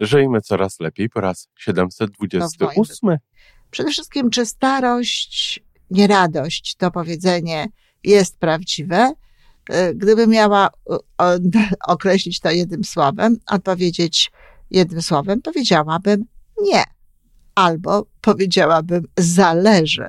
Żyjmy coraz lepiej po raz 728. Przede wszystkim, czy starość, nie radość, to powiedzenie jest prawdziwe? E, gdybym miała określić to jednym słowem, odpowiedzieć jednym słowem, powiedziałabym nie. Albo powiedziałabym zależy.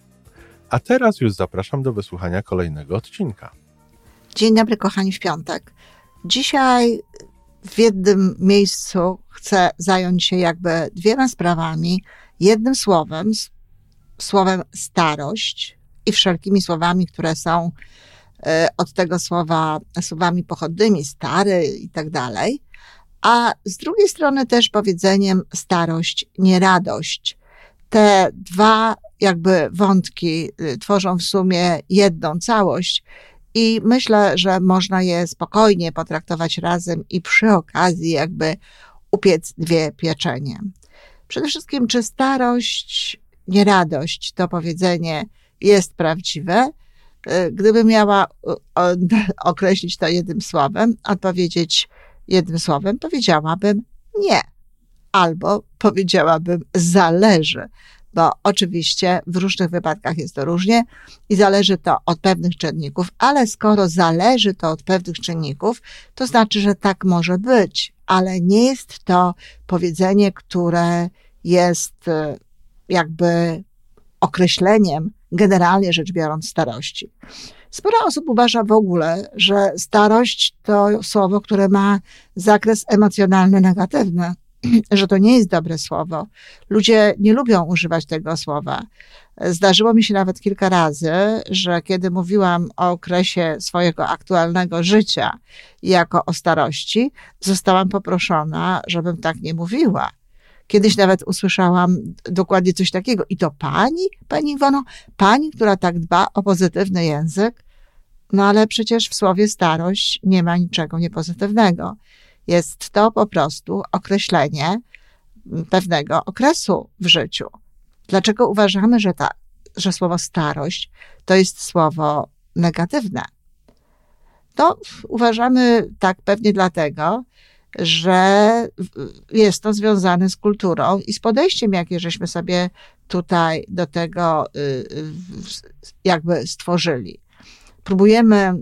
A teraz już zapraszam do wysłuchania kolejnego odcinka. Dzień dobry, kochani, w piątek. Dzisiaj w jednym miejscu chcę zająć się jakby dwiema sprawami. Jednym słowem, słowem starość i wszelkimi słowami, które są e, od tego słowa słowami pochodnymi, stary i tak dalej. A z drugiej strony też powiedzeniem starość, nieradość. Te dwa jakby wątki y, tworzą w sumie jedną całość. I myślę, że można je spokojnie potraktować razem i przy okazji jakby upiec dwie pieczenie. Przede wszystkim, czy starość, nie radość, to powiedzenie jest prawdziwe? Y, gdybym miała określić to jednym słowem, odpowiedzieć jednym słowem, powiedziałabym nie. Albo powiedziałabym zależy bo oczywiście w różnych wypadkach jest to różnie i zależy to od pewnych czynników, ale skoro zależy to od pewnych czynników, to znaczy, że tak może być, ale nie jest to powiedzenie, które jest e, jakby określeniem, generalnie rzecz biorąc, starości. Sporo osób uważa w ogóle, że starość to słowo, które ma zakres emocjonalny negatywny że to nie jest dobre słowo. Ludzie nie lubią używać tego słowa. Zdarzyło mi się nawet kilka razy, że kiedy mówiłam o okresie swojego aktualnego życia jako o starości, zostałam poproszona, żebym tak nie mówiła. Kiedyś nawet usłyszałam dokładnie coś takiego. I to pani, pani Iwono, pani, która tak dba o pozytywny język, no ale przecież w słowie starość nie ma niczego niepozytywnego. Jest to po prostu określenie pewnego okresu w życiu. Dlaczego uważamy, że, ta, że słowo starość to jest słowo negatywne? To uważamy tak pewnie dlatego, że jest to związane z kulturą i z podejściem, jakie żeśmy sobie tutaj do tego y, jakby stworzyli. Próbujemy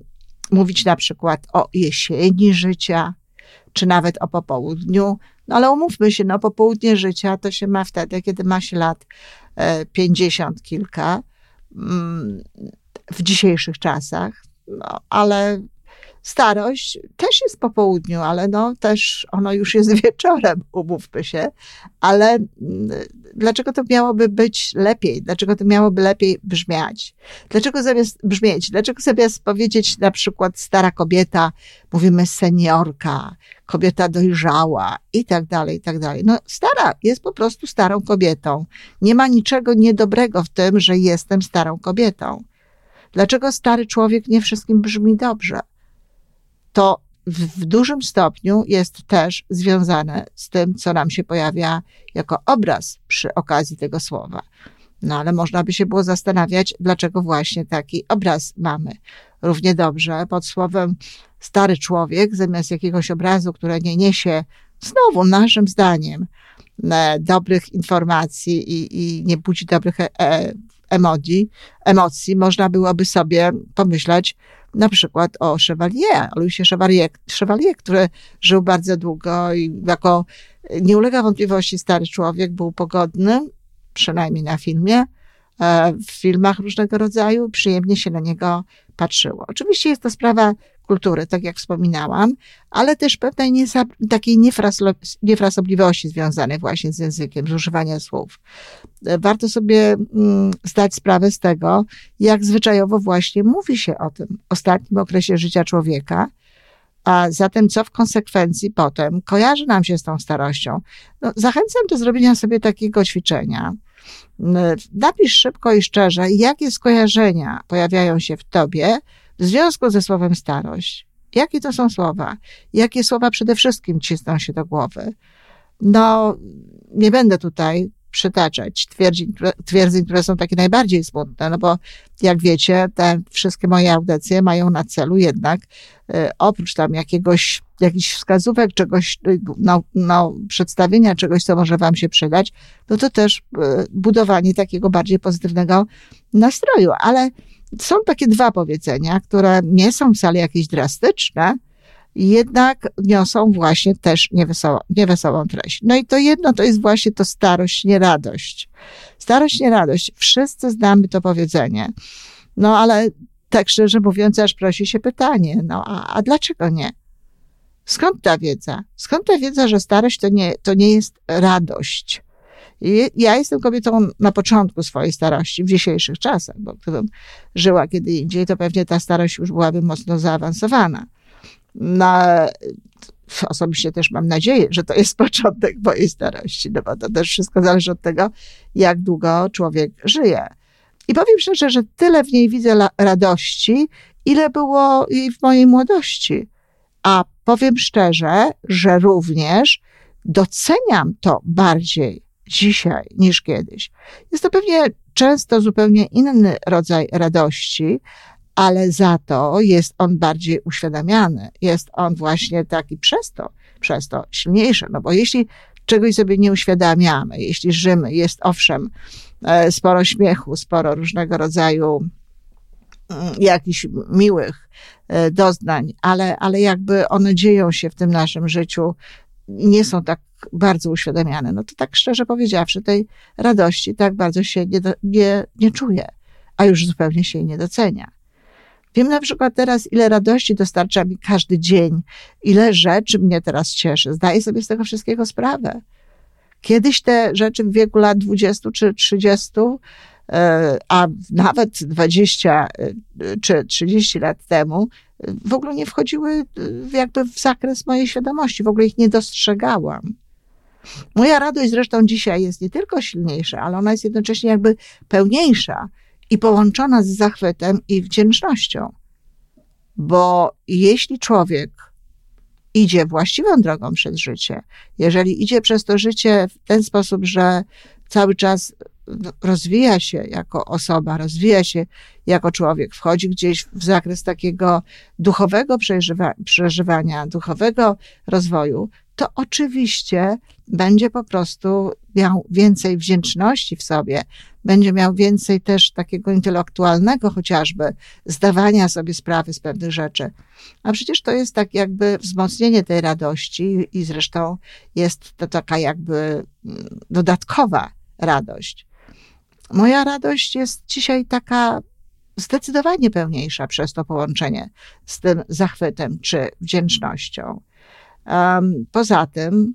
mówić na przykład o jesieni życia, czy nawet o popołudniu. No ale umówmy się, no popołudnie życia to się ma wtedy, kiedy ma się lat e, pięćdziesiąt kilka mm, w dzisiejszych czasach. No, ale starość też jest po południu, ale no też ono już jest wieczorem, umówmy się. Ale mm, dlaczego to miałoby być lepiej? Dlaczego to miałoby lepiej brzmiać? Dlaczego zamiast brzmieć? Dlaczego zamiast powiedzieć na przykład stara kobieta, mówimy seniorka, kobieta dojrzała i tak dalej, i tak dalej. No stara jest po prostu starą kobietą. Nie ma niczego niedobrego w tym, że jestem starą kobietą. Dlaczego stary człowiek nie wszystkim brzmi dobrze? To w, w dużym stopniu jest też związane z tym, co nam się pojawia jako obraz przy okazji tego słowa. No ale można by się było zastanawiać, dlaczego właśnie taki obraz mamy. Równie dobrze pod słowem stary człowiek, zamiast jakiegoś obrazu, które nie niesie znowu naszym zdaniem e, dobrych informacji i, i nie budzi dobrych e, e emoji, emocji, można byłoby sobie pomyśleć na przykład o Chevalier, o Louisie Chevalier, Chevalier, który żył bardzo długo i jako, nie ulega wątpliwości, stary człowiek, był pogodny, przynajmniej na filmie, e, w filmach różnego rodzaju, przyjemnie się na niego patrzyło. Oczywiście jest to sprawa kultury, tak jak wspominałam, ale też pewnej takiej niefrasobliwości związanej właśnie z językiem, z używaniem słów. E, warto sobie mm, zdać sprawę z tego, jak zwyczajowo właśnie mówi się o tym ostatnim okresie życia człowieka, a zatem co w konsekwencji potem kojarzy nam się z tą starością? No, zachęcam do zrobienia sobie takiego ćwiczenia. Napisz szybko i szczerze, jakie skojarzenia pojawiają się w tobie w związku ze słowem starość. Jakie to są słowa? Jakie słowa przede wszystkim cisną się do głowy? No, nie będę tutaj przytaczać twierdzeń, twierdzeń, które są takie najbardziej smutne, no bo jak wiecie, te wszystkie moje audycje mają na celu jednak y, oprócz tam jakiegoś, jakichś wskazówek, czegoś, y, no, no, przedstawienia czegoś, co może wam się przydać, no to też y, budowanie takiego bardziej pozytywnego nastroju. Ale są takie dwa powiedzenia, które nie są wcale jakieś drastyczne, jednak niosą właśnie też niewesołą, niewesołą treść. No i to jedno to jest właśnie to starość, nie radość. Starość, nie radość. Wszyscy znamy to powiedzenie. No ale tak szczerze mówiąc, aż prosi się pytanie, no a, a dlaczego nie? Skąd ta wiedza? Skąd ta wiedza, że starość to nie, to nie jest radość? I ja jestem kobietą na początku swojej starości, w dzisiejszych czasach, bo gdybym żyła kiedy indziej, to pewnie ta starość już byłaby mocno zaawansowana na, osobiście też mam nadzieję, że to jest początek mojej starości, no bo to też wszystko zależy od tego, jak długo człowiek żyje. I powiem szczerze, że tyle w niej widzę radości, ile było jej w mojej młodości. A powiem szczerze, że również doceniam to bardziej dzisiaj niż kiedyś. Jest to pewnie często zupełnie inny rodzaj radości, ale za to jest on bardziej uświadamiany. Jest on właśnie taki przez to, przez to silniejszy. No bo jeśli czegoś sobie nie uświadamiamy, jeśli żymy, jest owszem e, sporo śmiechu, sporo różnego rodzaju mm, jakichś miłych e, doznań, ale, ale jakby one dzieją się w tym naszym życiu, nie są tak bardzo uświadamiane, no to tak szczerze powiedziawszy, tej radości tak bardzo się nie, nie, nie czuję, a już zupełnie się jej nie docenia. Wiem na przykład teraz, ile radości dostarcza mi każdy dzień, ile rzeczy mnie teraz cieszy. Zdaję sobie z tego wszystkiego sprawę. Kiedyś te rzeczy w wieku lat 20 czy 30, e, a nawet 20 e, czy 30 lat temu, w ogóle nie wchodziły jakby w zakres mojej świadomości, w ogóle ich nie dostrzegałam. Moja radość zresztą dzisiaj jest nie tylko silniejsza, ale ona jest jednocześnie jakby pełniejsza i połączona z zachwytem i wdzięcznością. Bo jeśli człowiek idzie właściwą drogą przez życie, jeżeli idzie przez to życie w ten sposób, że cały czas rozwija się jako osoba, rozwija się jako człowiek, wchodzi gdzieś w zakres takiego duchowego przeżywa, przeżywania, duchowego rozwoju, to oczywiście będzie po prostu miał więcej wdzięczności w sobie, będzie miał więcej też takiego intelektualnego chociażby zdawania sobie sprawy z pewnych rzeczy. A przecież to jest tak jakby wzmocnienie tej radości i zresztą jest to taka jakby mm, dodatkowa radość. Moja radość jest dzisiaj taka zdecydowanie pełniejsza przez to połączenie z tym zachwytem czy wdzięcznością. Um, poza tym,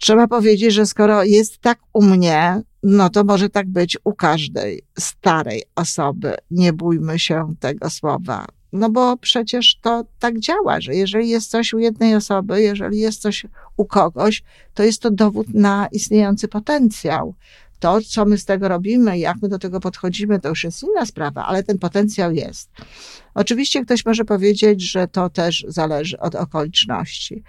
trzeba powiedzieć, że skoro jest tak u mnie, no to może tak być u każdej starej osoby. Nie bójmy się tego słowa. No bo przecież to tak działa, że jeżeli jest coś u jednej osoby, jeżeli jest coś u kogoś, to jest to dowód na istniejący potencjał. To, co my z tego robimy, jak my do tego podchodzimy, to już jest inna sprawa, ale ten potencjał jest. Oczywiście ktoś może powiedzieć, że to też zależy od okoliczności.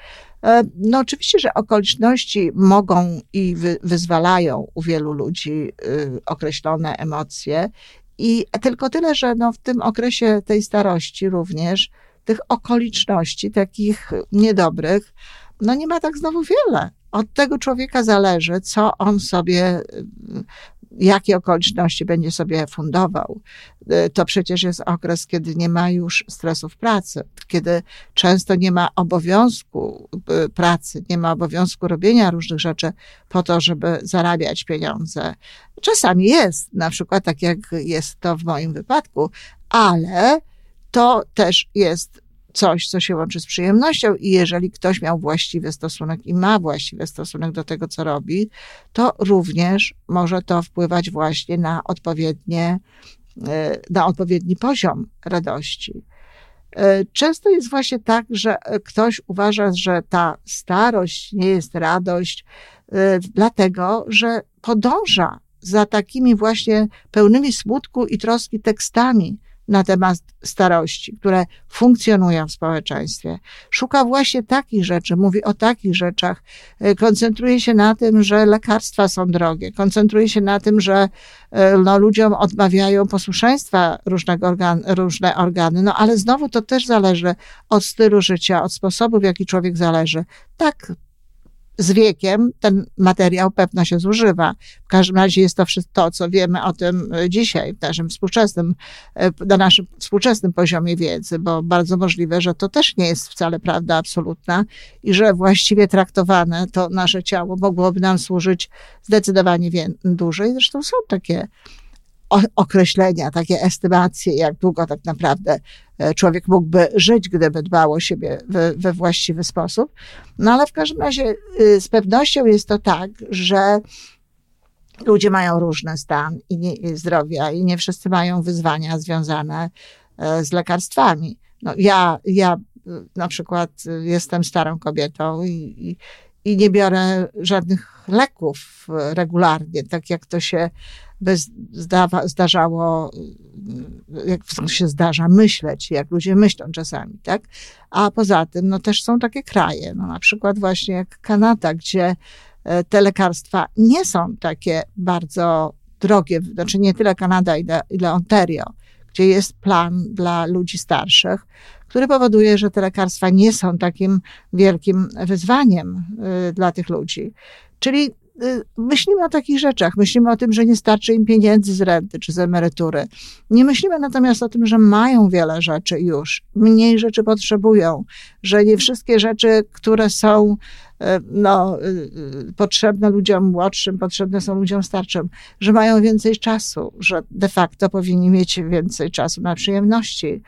E, no, oczywiście, że okoliczności mogą i wy, wyzwalają u wielu ludzi y, określone emocje, i tylko tyle, że no, w tym okresie tej starości również tych okoliczności takich niedobrych, no nie ma tak znowu wiele. Od tego człowieka zależy, co on sobie jakie okoliczności będzie sobie fundował. To przecież jest okres, kiedy nie ma już stresów pracy, kiedy często nie ma obowiązku y, pracy, nie ma obowiązku robienia różnych rzeczy po to, żeby zarabiać pieniądze. Czasami jest, na przykład tak jak jest to w moim wypadku, ale to też jest coś, co się łączy z przyjemnością i jeżeli ktoś miał właściwy stosunek i ma właściwy stosunek do tego, co robi, to również może to wpływać właśnie na odpowiednie, e, na odpowiedni poziom radości. E, często jest właśnie tak, że ktoś uważa, że ta starość nie jest radość, e, dlatego że podąża za takimi właśnie pełnymi smutku i troski tekstami, na temat starości, które funkcjonują w społeczeństwie. Szuka właśnie takich rzeczy, mówi o takich rzeczach, e, koncentruje się na tym, że lekarstwa są drogie, koncentruje się na tym, że e, no, ludziom odmawiają posłuszeństwa różnego organ, różne organy, no ale znowu to też zależy od stylu życia, od sposobu, w jaki człowiek zależy. Tak, z wiekiem ten materiał pewno się zużywa. W każdym razie jest to wszystko co wiemy o tym e, dzisiaj, w naszym współczesnym, e, na naszym współczesnym poziomie wiedzy, bo bardzo możliwe, że to też nie jest wcale prawda absolutna i że właściwie traktowane to nasze ciało mogłoby nam służyć zdecydowanie dłużej. Zresztą są takie określenia, takie estymacje, jak długo tak naprawdę e, człowiek mógłby żyć, gdyby dbał o siebie we, we właściwy sposób. No ale w każdym razie y, z pewnością jest to tak, że ludzie mają różny stan i, nie, i zdrowia i nie wszyscy mają wyzwania związane e, z lekarstwami. No ja, ja y, na przykład y, jestem starą kobietą i, i, i nie biorę żadnych leków regularnie, tak jak to się by zdawa, zdarzało, jak się zdarza myśleć, jak ludzie myślą czasami, tak? A poza tym, no też są takie kraje, no na przykład właśnie jak Kanada, gdzie e, te lekarstwa nie są takie bardzo drogie, znaczy nie tyle Kanada, ile, ile Ontario, gdzie jest plan dla ludzi starszych, który powoduje, że te lekarstwa nie są takim wielkim wyzwaniem y, dla tych ludzi. Czyli Y, myślimy o takich rzeczach. Myślimy o tym, że nie starczy im pieniędzy z renty czy z emerytury. Nie myślimy natomiast o tym, że mają wiele rzeczy już, mniej rzeczy potrzebują, że nie wszystkie rzeczy, które są no, y, potrzebne ludziom młodszym, potrzebne są ludziom starszym, że mają więcej czasu, że de facto powinni mieć więcej czasu na przyjemności,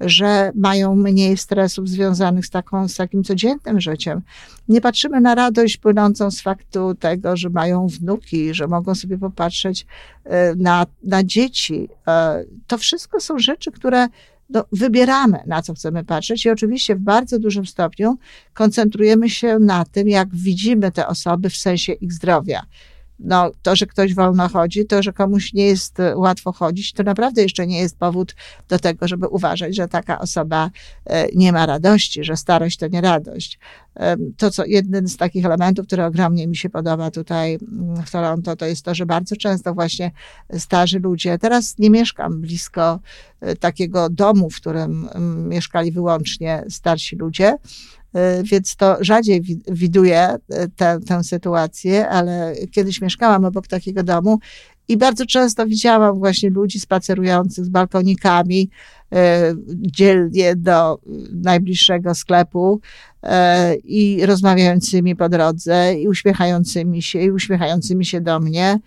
że mają mniej stresów związanych z, taką, z takim codziennym życiem. Nie patrzymy na radość płynącą z faktu tego, że mają wnuki, że mogą sobie popatrzeć e, na, na dzieci. E, to wszystko są rzeczy, które no, wybieramy, na co chcemy patrzeć, i oczywiście w bardzo dużym stopniu koncentrujemy się na tym, jak widzimy te osoby w sensie ich zdrowia no, to, że ktoś wolno chodzi, to, że komuś nie jest e, łatwo chodzić, to naprawdę jeszcze nie jest powód do tego, żeby uważać, że taka osoba e, nie ma radości, że starość to nie radość. To, co jeden z takich elementów, który ogromnie mi się podoba tutaj mm, w Toronto, to jest to, że bardzo często właśnie starzy ludzie, teraz nie mieszkam blisko e, takiego domu, w którym mm, mieszkali wyłącznie starsi ludzie, więc to rzadziej widuję e, tę, tę sytuację, ale kiedyś mieszkałam obok takiego domu i bardzo często widziałam właśnie ludzi spacerujących z balkonikami e, dzielnie do najbliższego sklepu i rozmawiającymi po drodze i uśmiechającymi się i uśmiechającymi się do mnie.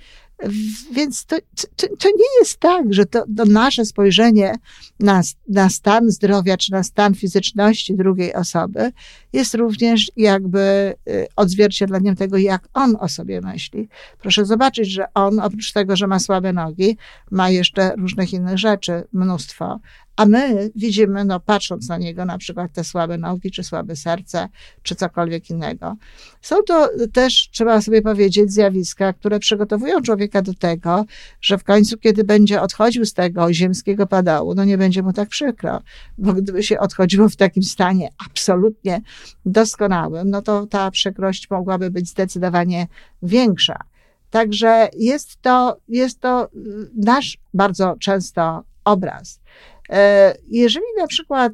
Więc to, to, to, nie jest tak, że to, to nasze spojrzenie na, na stan zdrowia czy na stan fizyczności drugiej osoby jest również jakby y, odzwierciedleniem tego, jak on o sobie myśli. Proszę zobaczyć, że on oprócz tego, że ma słabe nogi, ma jeszcze różnych innych rzeczy, mnóstwo, a my widzimy, no patrząc na niego, na przykład te słabe nogi, czy słabe serce, czy cokolwiek innego. Są to też, trzeba sobie powiedzieć, zjawiska, które przygotowują człowieka do tego, że w końcu, kiedy będzie odchodził z tego ziemskiego padału, no nie będzie mu tak przykro, bo gdyby się odchodziło w takim stanie absolutnie doskonałym, no to ta przykrość mogłaby być zdecydowanie większa. Także jest to, jest to nasz bardzo często obraz. E, jeżeli na przykład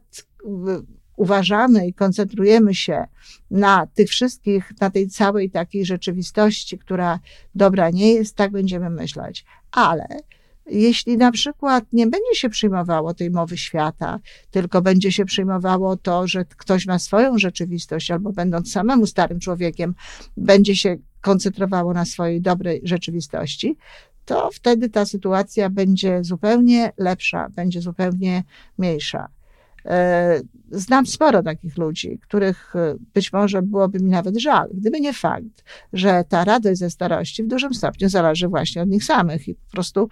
uważamy i koncentrujemy się na tych wszystkich, na tej całej takiej rzeczywistości, która dobra nie jest, tak będziemy myśleć. Ale jeśli na przykład nie będzie się przyjmowało tej mowy świata, tylko będzie się przyjmowało to, że ktoś ma swoją rzeczywistość, albo będąc samemu starym człowiekiem, będzie się koncentrowało na swojej dobrej rzeczywistości, to wtedy ta sytuacja będzie zupełnie lepsza, będzie zupełnie mniejsza. E, znam sporo takich ludzi, których e, być może byłoby mi nawet żal, gdyby nie fakt, że ta radość ze starości w dużym stopniu zależy właśnie od nich samych i po prostu,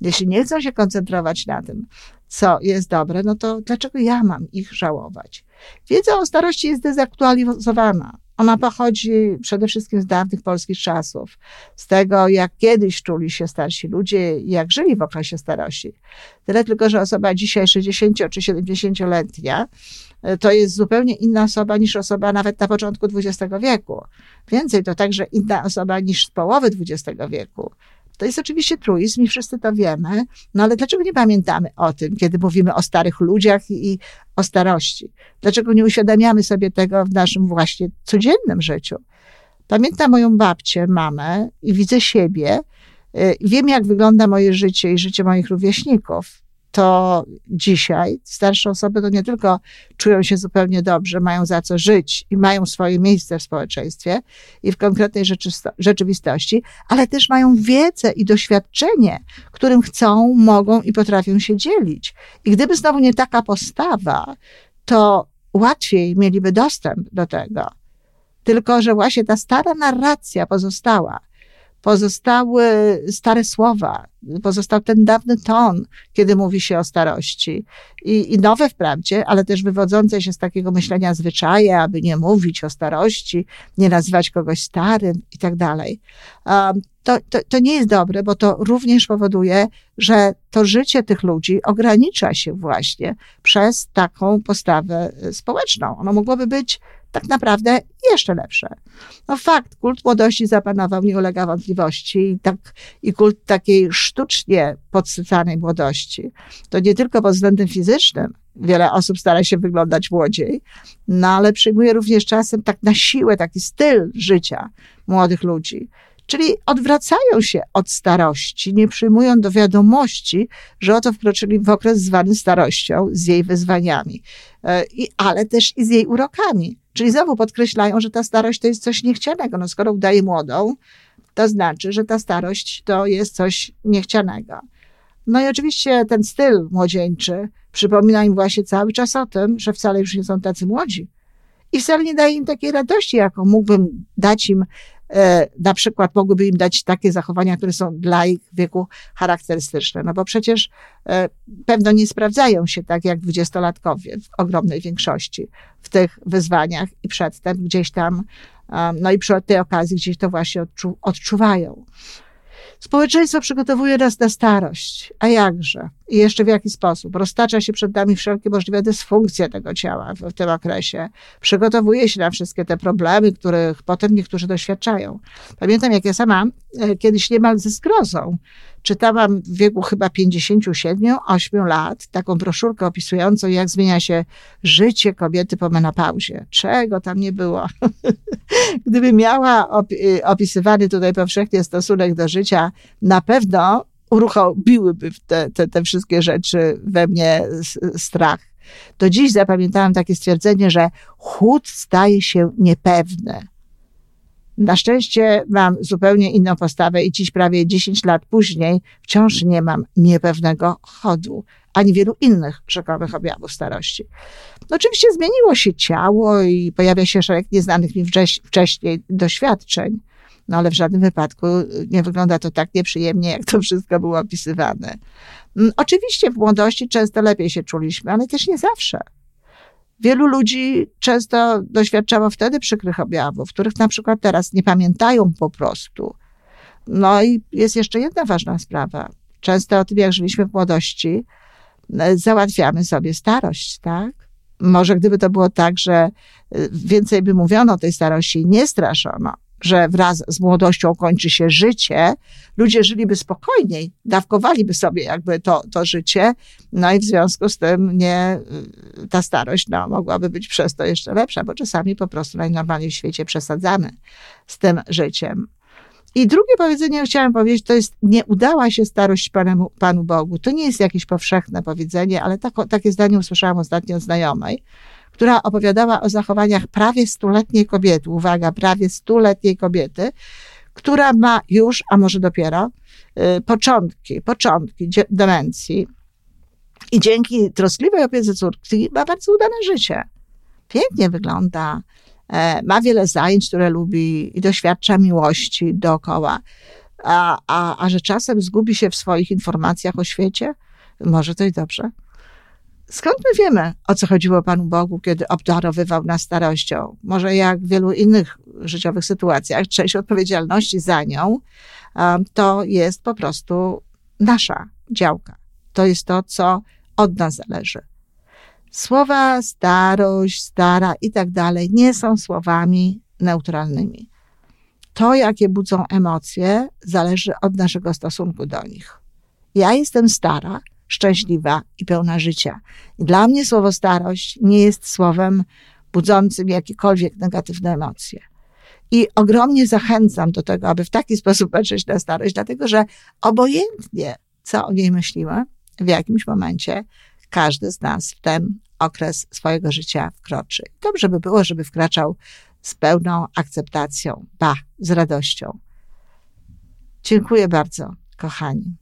jeśli nie chcą się koncentrować na tym, co jest dobre, no to dlaczego ja mam ich żałować? Wiedza o starości jest dezaktualizowana. Ona pochodzi przede wszystkim z dawnych polskich czasów, z tego, jak kiedyś czuli się starsi ludzie, jak żyli w okresie starości. Tyle tylko, że osoba dzisiaj 60 czy 70-letnia e, to jest zupełnie inna osoba niż osoba nawet na początku XX wieku. Więcej, to także inna osoba niż z połowy XX wieku. To jest oczywiście truizm i wszyscy to wiemy, no ale dlaczego nie pamiętamy o tym, kiedy mówimy o starych ludziach i, o starości? Dlaczego nie uświadamiamy sobie tego w naszym właśnie codziennym życiu? Pamiętam moją babcię, mamę i widzę siebie, y, wiem jak wygląda moje życie i życie moich rówieśników to dzisiaj starsze osoby to nie tylko czują się zupełnie dobrze, mają za co żyć i mają swoje miejsce w społeczeństwie i w konkretnej rzeczywistości, ale też mają wiedzę i doświadczenie, którym chcą, mogą i potrafią się dzielić. I gdyby znowu nie taka postawa, to łatwiej mieliby dostęp do tego. Tylko, że właśnie ta stara narracja pozostała pozostały stare słowa, pozostał ten dawny ton, kiedy mówi się o starości. I, I nowe wprawdzie, ale też wywodzące się z takiego myślenia zwyczaje, aby nie mówić o starości, nie nazywać kogoś starym i tak dalej. To, to, to nie jest dobre, bo to również powoduje, że to życie tych ludzi ogranicza się właśnie przez taką postawę społeczną. Ono mogłoby być tak naprawdę jeszcze lepsze. No fakt, kult młodości zapanował, nie ulega wątpliwości i, tak, i kult takiej sztucznie podsycanej młodości. To nie tylko pod względem fizycznym, wiele osób stara się wyglądać młodziej, no ale przyjmuje również czasem tak na siłę taki styl życia młodych ludzi. Czyli odwracają się od starości, nie przyjmują do wiadomości, że oto wkroczyli w okres zwany starością z jej wyzwaniami, e, ale też i z jej urokami. Czyli znowu podkreślają, że ta starość to jest coś niechcianego. No skoro udaje młodą, to znaczy, że ta starość to jest coś niechcianego. No i oczywiście ten styl młodzieńczy przypomina im właśnie cały czas o tym, że wcale już nie są tacy młodzi. I wcale nie daje im takiej radości, jaką mógłbym dać im na przykład mogłyby im dać takie zachowania, które są dla ich wieku charakterystyczne. No bo przecież e, pewno nie sprawdzają się tak jak dwudziestolatkowie w ogromnej większości w tych wyzwaniach i przedtem gdzieś tam, no i przy tej okazji gdzieś to właśnie odczu odczuwają. Społeczeństwo przygotowuje nas na starość. A jakże? I jeszcze w jaki sposób? Roztacza się przed nami wszelkie możliwe dysfunkcje tego ciała w, w tym okresie. Przygotowuje się na wszystkie te problemy, których potem niektórzy doświadczają. Pamiętam, jak ja sama e, kiedyś niemal ze zgrozą czytałam w wieku chyba 57-8 lat taką broszurkę opisującą, jak zmienia się życie kobiety po menopauzie. Czego tam nie było. Gdyby miała y, opisywany tutaj powszechnie stosunek do życia, na pewno uruchomiłyby te, te, te wszystkie rzeczy we mnie strach. Do dziś zapamiętałam takie stwierdzenie, że chód staje się niepewny. Na szczęście mam zupełnie inną postawę i dziś prawie 10 lat później wciąż nie mam niepewnego chodu, ani wielu innych rzekomych objawów starości. Oczywiście zmieniło się ciało i pojawia się szereg nieznanych mi wcześniej doświadczeń, no ale w żadnym wypadku nie wygląda to tak nieprzyjemnie, jak to wszystko było opisywane. Mm, oczywiście w młodości często lepiej się czuliśmy, ale też nie zawsze. Wielu ludzi często doświadczało wtedy przykrych objawów, których na przykład teraz nie pamiętają po prostu. No i jest jeszcze jedna ważna sprawa. Często o tym, jak żyliśmy w młodości, e, załatwiamy sobie starość, tak? Może gdyby to było tak, że e, więcej by mówiono o tej starości i nie straszono, że wraz z młodością kończy się życie, ludzie żyliby spokojniej, dawkowaliby sobie jakby to, to życie, no i w związku z tym nie, ta starość no, mogłaby być przez to jeszcze lepsza, bo czasami po prostu najnormalniej w świecie przesadzamy z tym życiem. I drugie powiedzenie, chciałam powiedzieć, to jest nie udała się starość Panu, Panu Bogu. To nie jest jakieś powszechne powiedzenie, ale tak, takie zdanie usłyszałam ostatnio od znajomej, która opowiadała o zachowaniach prawie stuletniej kobiety. Uwaga, prawie stuletniej kobiety, która ma już, a może dopiero, y, początki, początki demencji. I dzięki troskliwej opiece córki ma bardzo udane życie. Pięknie wygląda, e, ma wiele zajęć, które lubi i doświadcza miłości dookoła. A, a, a że czasem zgubi się w swoich informacjach o świecie, może to i dobrze. Skąd my wiemy, o co chodziło Panu Bogu, kiedy obdarowywał nas starością? Może jak w wielu innych życiowych sytuacjach, część odpowiedzialności za nią to jest po prostu nasza działka. To jest to, co od nas zależy. Słowa starość, stara i tak dalej nie są słowami neutralnymi. To, jakie budzą emocje, zależy od naszego stosunku do nich. Ja jestem stara, szczęśliwa i pełna życia. I dla mnie słowo starość nie jest słowem budzącym jakiekolwiek negatywne emocje. I ogromnie zachęcam do tego, aby w taki sposób patrzeć na starość, dlatego że obojętnie, co o niej myślimy, w jakimś momencie każdy z nas w ten okres swojego życia wkroczy. Dobrze by było, żeby wkraczał z pełną akceptacją, ba, z radością. Dziękuję bardzo, kochani.